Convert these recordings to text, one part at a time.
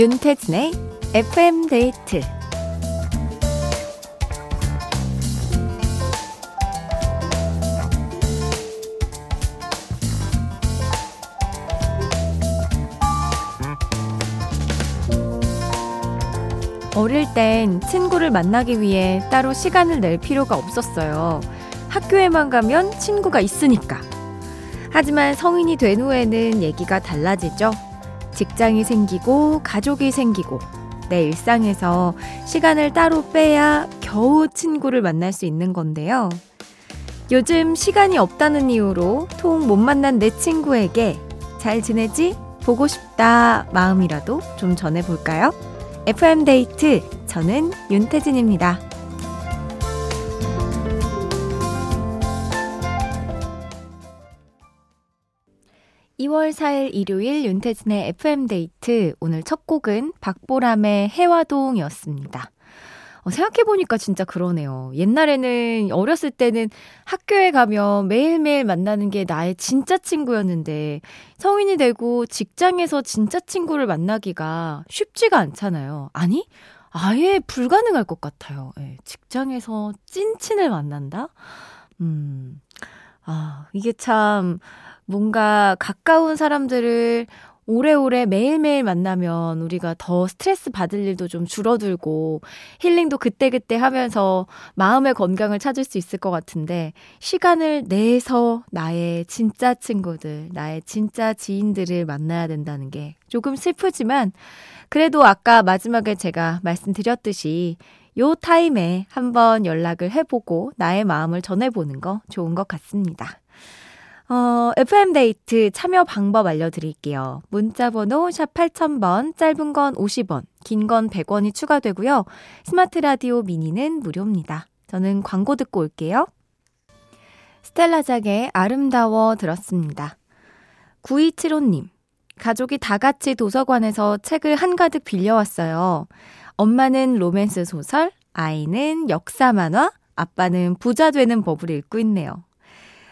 윤태진의 FM 데이트 어릴 땐 친구를 만나기 위해 따로 시간을 낼 필요가 없었어요. 학교에만 가면 친구가 있으니까. 하지만 성인이 된 후에는 얘기가 달라지죠. 직장이 생기고 가족이 생기고 내 일상에서 시간을 따로 빼야 겨우 친구를 만날 수 있는 건데요. 요즘 시간이 없다는 이유로 통 못 만난 내 친구에게 잘 지내지? 보고 싶다 마음이라도 좀 전해볼까요? FM데이트, 저는 윤태진입니다. 2월 4일 일요일 윤태진의 FM데이트. 오늘 첫 곡은 박보람의 해화동이었습니다. 어, 생각해보니까 진짜 그러네요. 옛날에는 어렸을 때는 학교에 가면 매일매일 만나는 게 나의 진짜 친구였는데 성인이 되고 직장에서 진짜 친구를 만나기가 쉽지가 않잖아요. 아니? 아예 불가능할 것 같아요. 네, 직장에서 찐친을 만난다? 음, 아, 이게 참, 뭔가 가까운 사람들을 오래오래 매일매일 만나면 우리가 더 스트레스 받을 일도 좀 줄어들고 힐링도 그때그때 하면서 마음의 건강을 찾을 수 있을 것 같은데 시간을 내서 나의 진짜 친구들, 나의 진짜 지인들을 만나야 된다는 게 조금 슬프지만 그래도 아까 마지막에 제가 말씀드렸듯이 요 타임에 한번 연락을 해보고 나의 마음을 전해보는 거 좋은 것 같습니다. 어, FM데이트 참여 방법 알려드릴게요. 문자번호 샵 8000번, 짧은 건 50원, 긴 건 100원이 추가되고요. 스마트 라디오 미니는 무료입니다. 저는 광고 듣고 올게요. 스텔라작의 아름다워 들었습니다. 9275님, 가족이 다 같이 도서관에서 책을 한가득 빌려왔어요. 엄마는 로맨스 소설, 아이는 역사 만화, 아빠는 부자 되는 법을 읽고 있네요.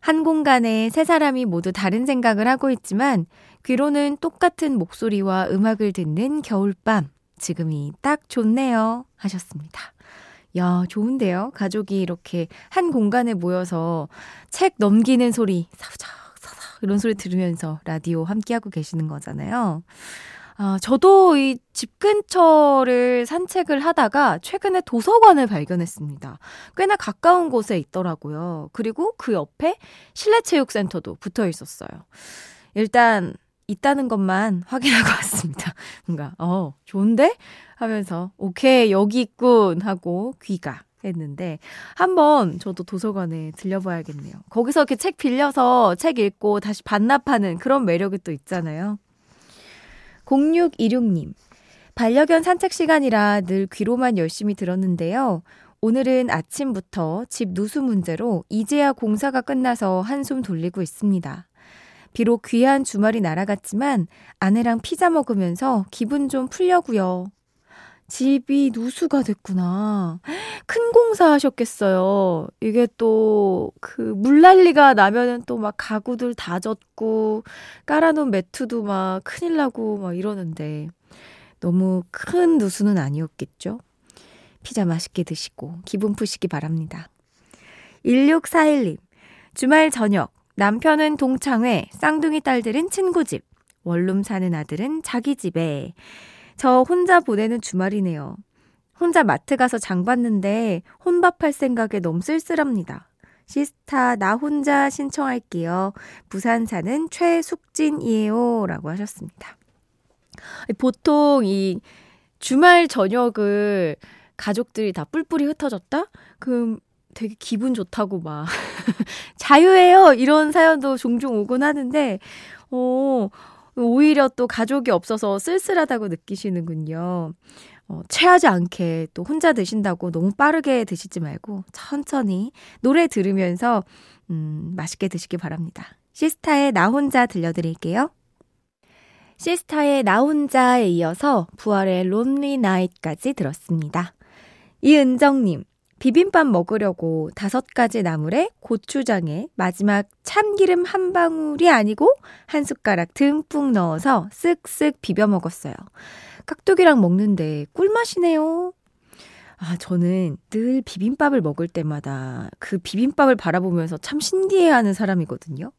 한 공간에 세 사람이 모두 다른 생각을 하고 있지만 귀로는 똑같은 목소리와 음악을 듣는 겨울밤. 지금이 딱 좋네요. 하셨습니다. 야, 좋은데요? 가족이 이렇게 한 공간에 모여서 책 넘기는 소리, 사부작, 사삭, 이런 소리 들으면서 라디오 함께하고 계시는 거잖아요. 아, 저도 이 집 근처를 산책을 하다가 최근에 도서관을 발견했습니다. 꽤나 가까운 곳에 있더라고요. 그리고 그 옆에 실내체육센터도 붙어 있었어요. 일단 있다는 것만 확인하고 왔습니다. 뭔가, 어, 좋은데? 하면서, 오케이, 여기 있군 하고 귀가 했는데, 한번 저도 도서관에 들려봐야겠네요. 거기서 이렇게 책 빌려서 책 읽고 다시 반납하는 그런 매력이 또 있잖아요. 0626님. 반려견 산책 시간이라 늘 귀로만 열심히 들었는데요. 오늘은 아침부터 집 누수 문제로 이제야 공사가 끝나서 한숨 돌리고 있습니다. 비록 귀한 주말이 날아갔지만 아내랑 피자 먹으면서 기분 좀 풀려고요. 집이 누수가 됐구나. 큰 공사 하셨겠어요. 이게 또, 그, 물난리가 나면은 또 막 가구들 다 젖고, 깔아놓은 매트도 막 큰일 나고 막 이러는데, 너무 큰 누수는 아니었겠죠? 피자 맛있게 드시고, 기분 푸시기 바랍니다. 1641님, 주말 저녁, 남편은 동창회, 쌍둥이 딸들은 친구 집, 원룸 사는 아들은 자기 집에, 저 혼자 보내는 주말이네요. 혼자 마트 가서 장 봤는데 혼밥할 생각에 너무 쓸쓸합니다. 시스타 나 혼자 신청할게요. 부산 사는 최숙진이에요. 라고 하셨습니다. 보통 이 주말 저녁을 가족들이 다 뿔뿔이 흩어졌다? 그럼 되게 기분 좋다고 막 자유해요 이런 사연도 종종 오곤 하는데 어 오히려 또 가족이 없어서 쓸쓸하다고 느끼시는군요. 어, 체하지 않게 또 혼자 드신다고 너무 빠르게 드시지 말고 천천히 노래 들으면서 음, 맛있게 드시기 바랍니다. 시스타의 나 혼자 들려드릴게요. 시스타의 나 혼자에 이어서 부활의 론리 나잇까지 들었습니다. 이은정님, 비빔밥 먹으려고 다섯 가지 나물에 고추장에 마지막 참기름 한 방울이 아니고 한 숟가락 듬뿍 넣어서 쓱쓱 비벼 먹었어요. 깍두기랑 먹는데 꿀맛이네요. 아, 저는 늘 비빔밥을 먹을 때마다 그 비빔밥을 바라보면서 참 신기해하는 사람이거든요.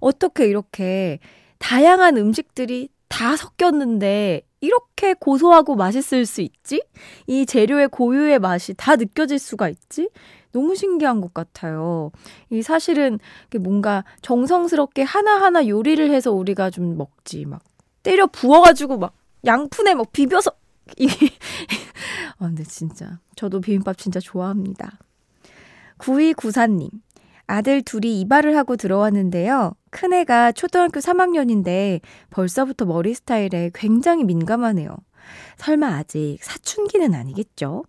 어떻게 이렇게 다양한 음식들이 다 섞였는데 이렇게 고소하고 맛있을 수 있지? 이 재료의 고유의 맛이 다 느껴질 수가 있지? 너무 신기한 것 같아요. 이 사실은 뭔가 정성스럽게 하나하나 요리를 해서 우리가 좀 먹지. 막 때려 부어가지고 막 양푼에 막 비벼서 이게 아 근데 진짜 저도 비빔밥 진짜 좋아합니다. 9294님 아들 둘이 이발을 하고 들어왔는데요. 큰애가 초등학교 3학년인데 벌써부터 머리 스타일에 굉장히 민감하네요. 설마 아직 사춘기는 아니겠죠?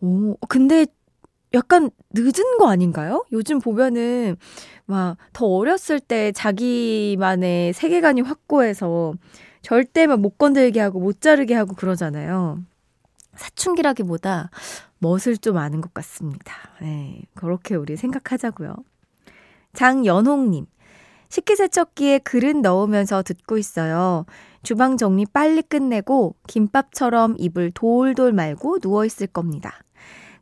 오, 근데 약간 늦은 거 아닌가요? 요즘 보면은 막 더 어렸을 때 자기만의 세계관이 확고해서 절대 막 못 건들게 하고 못 자르게 하고 그러잖아요. 사춘기라기보다 멋을 좀 아는 것 같습니다. 네, 그렇게 우리 생각하자고요. 장연홍님, 식기세척기에 그릇 넣으면서 듣고 있어요. 주방 정리 빨리 끝내고 김밥처럼 입을 돌돌 말고 누워있을 겁니다.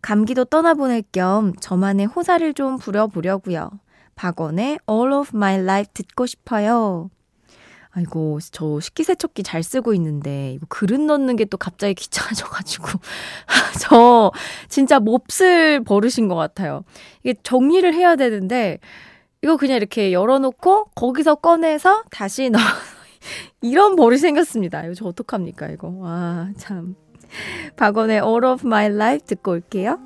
감기도 떠나보낼 겸 저만의 호사를 좀 부려보려고요. 박원의 All of My Life 듣고 싶어요. 아이고, 저 식기세척기 잘 쓰고 있는데, 이거 그릇 넣는 게 또 갑자기 귀찮아져가지고. 저 진짜 몹쓸 버릇인 것 같아요. 이게 정리를 해야 되는데, 이거 그냥 이렇게 열어놓고, 거기서 꺼내서 다시 넣어. 이런 버릇이 생겼습니다. 이거 저 어떡합니까, 이거. 와, 참. 박원의 All of My Life 듣고 올게요.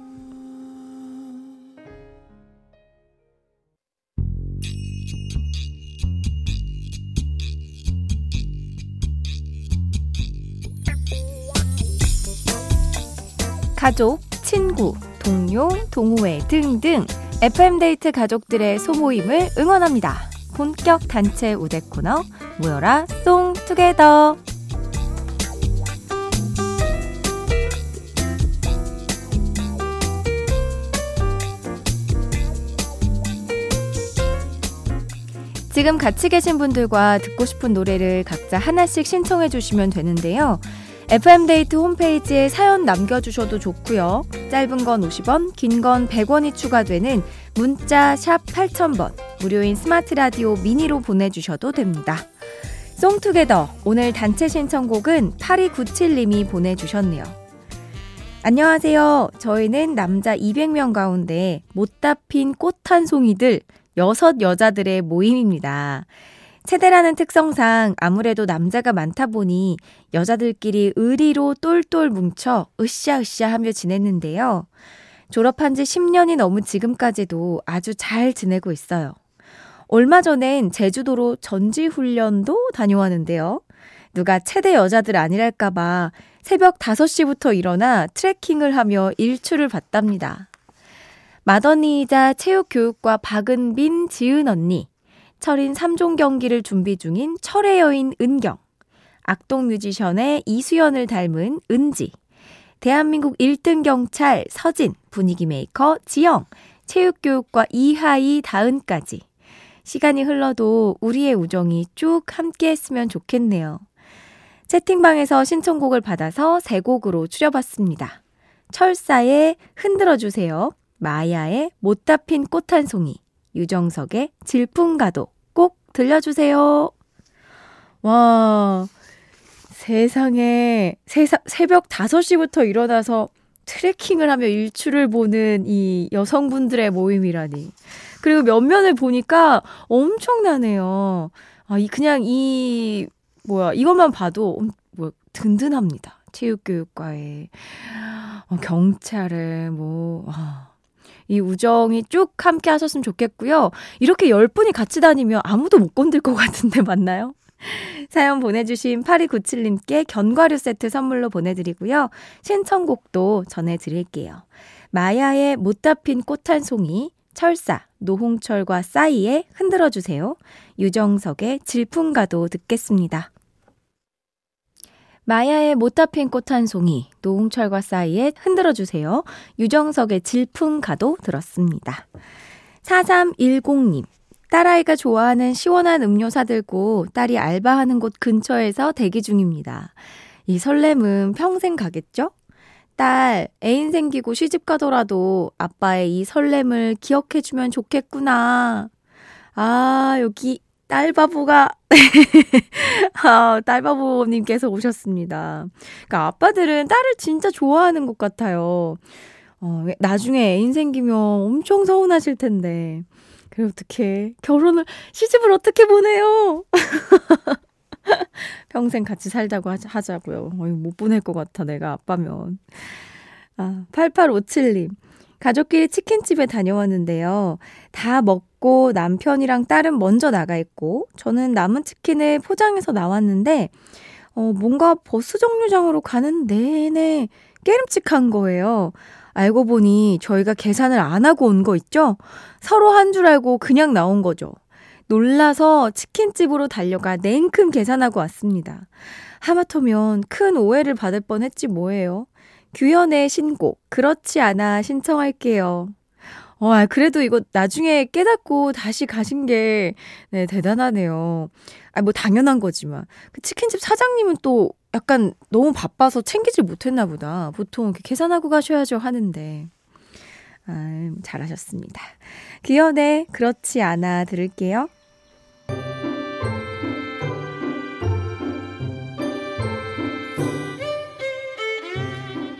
가족, 친구, 동료, 동호회 등등 FM데이트 가족들의 소모임을 응원합니다. 본격 단체 우대 코너 모여라 송 투게더 지금 같이 계신 분들과 듣고 싶은 노래를 각자 하나씩 신청해 주시면 되는데요. FM데이트 홈페이지에 사연 남겨주셔도 좋고요. 짧은 건 50원, 긴 건 100원이 추가되는 문자 샵 8000번, 무료인 스마트 라디오 미니로 보내주셔도 됩니다. 송투게더, 오늘 단체 신청곡은 8297님이 보내주셨네요. 안녕하세요. 저희는 남자 200명 가운데 못다 핀 꽃 한 송이들 여섯 여자들의 모임입니다. 세대라는 특성상 아무래도 남자가 많다 보니 여자들끼리 의리로 똘똘 뭉쳐 으쌰으쌰 하며 지냈는데요. 졸업한 지 10년이 넘은 지금까지도 아주 잘 지내고 있어요. 얼마 전엔 제주도로 전지훈련도 다녀왔는데요. 누가 최대 여자들 아니랄까봐 새벽 5시부터 일어나 트레킹을 하며 일출을 봤답니다. 맏언니이자 체육교육과 박은빈, 지은 언니, 철인 3종 경기를 준비 중인 철의 여인 은경, 악동 뮤지션의 이수연을 닮은 은지, 대한민국 1등 경찰 서진, 분위기 메이커 지영, 체육교육과 이하이 다은까지. 시간이 흘러도 우리의 우정이 쭉 함께 했으면 좋겠네요. 채팅방에서 신청곡을 받아서 세 곡으로 추려봤습니다. 철사의 흔들어주세요. 마야의 못 다 핀 꽃 한 송이, 유정석의 질풍가도 꼭 들려주세요. 와, 세상에 세사, 새벽 5시부터 일어나서 트레킹을 하며 일출을 보는 이 여성분들의 모임이라니. 그리고 면면을 보니까 엄청나네요. 아, 이, 그냥 이, 뭐야, 이것만 봐도, 뭐, 든든합니다. 체육교육과에. 어, 경찰에, 뭐, 아. 이 우정이 쭉 함께 하셨으면 좋겠고요. 이렇게 열 분이 같이 다니면 아무도 못 건들 것 같은데 맞나요? 사연 보내주신 8297님께 견과류 세트 선물로 보내드리고요. 신청곡도 전해드릴게요. 마야의 못다 핀 꽃 한 송이, 철사, 노홍철과 싸이의 흔들어주세요. 유정석의 질풍가도 듣겠습니다. 마야의 못다 핀 꽃 한 송이, 노홍철과 싸이의 흔들어주세요. 유정석의 질풍가도 들었습니다. 4310님, 딸아이가 좋아하는 시원한 음료 사들고 딸이 알바하는 곳 근처에서 대기 중입니다. 이 설렘은 평생 가겠죠? 딸, 애인 생기고 시집 가더라도 아빠의 이 설렘을 기억해주면 좋겠구나. 아, 여기 딸바보가, 아, 딸바보님께서 오셨습니다. 그러니까 아빠들은 딸을 진짜 좋아하는 것 같아요. 어, 나중에 애인 생기면 엄청 서운하실 텐데. 그래, 어떻게, 결혼을, 시집을 어떻게 보내요? 평생 같이 살자고 하자, 고요 어이, 못 보낼 것 같아, 내가 아빠면. 아, 8857님. 가족끼리 치킨집에 다녀왔는데요. 다 먹고 남편이랑 딸은 먼저 나가 있고, 저는 남은 치킨을 포장해서 나왔는데, 어, 뭔가 버스 정류장으로 가는 내내 깨름칙한 거예요. 알고 보니 저희가 계산을 안 하고 온 거 있죠? 서로 한 줄 알고 그냥 나온 거죠. 놀라서 치킨집으로 달려가 냉큼 계산하고 왔습니다. 하마터면 큰 오해를 받을 뻔 했지 뭐예요. 규현의 신곡, 그렇지 않아 신청할게요. 어, 아, 그래도 이거 나중에 깨닫고 다시 가신 게, 네, 대단하네요. 아, 뭐 당연한 거지만. 그 치킨집 사장님은 또 약간 너무 바빠서 챙기질 못했나 보다. 보통 이렇게 계산하고 가셔야죠 하는데. 아, 잘하셨습니다. 기현의 그렇지 않아 들을게요.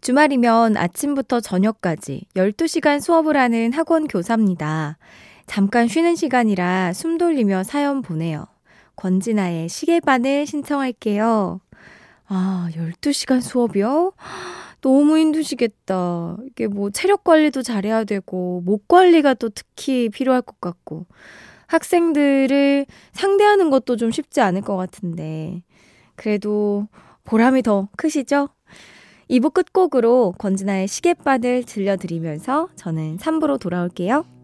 주말이면 아침부터 저녁까지 12시간 수업을 하는 학원 교사입니다. 잠깐 쉬는 시간이라 숨 돌리며 사연 보내요. 권진아의 시계반을 신청할게요. 아, 12시간 수업이요? 너무 힘드시겠다. 이게 뭐 체력 관리도 잘해야 되고, 목 관리가 또 특히 필요할 것 같고, 학생들을 상대하는 것도 좀 쉽지 않을 것 같은데, 그래도 보람이 더 크시죠? 2부 끝곡으로 권진아의 시계바늘 들려드리면서 저는 3부로 돌아올게요.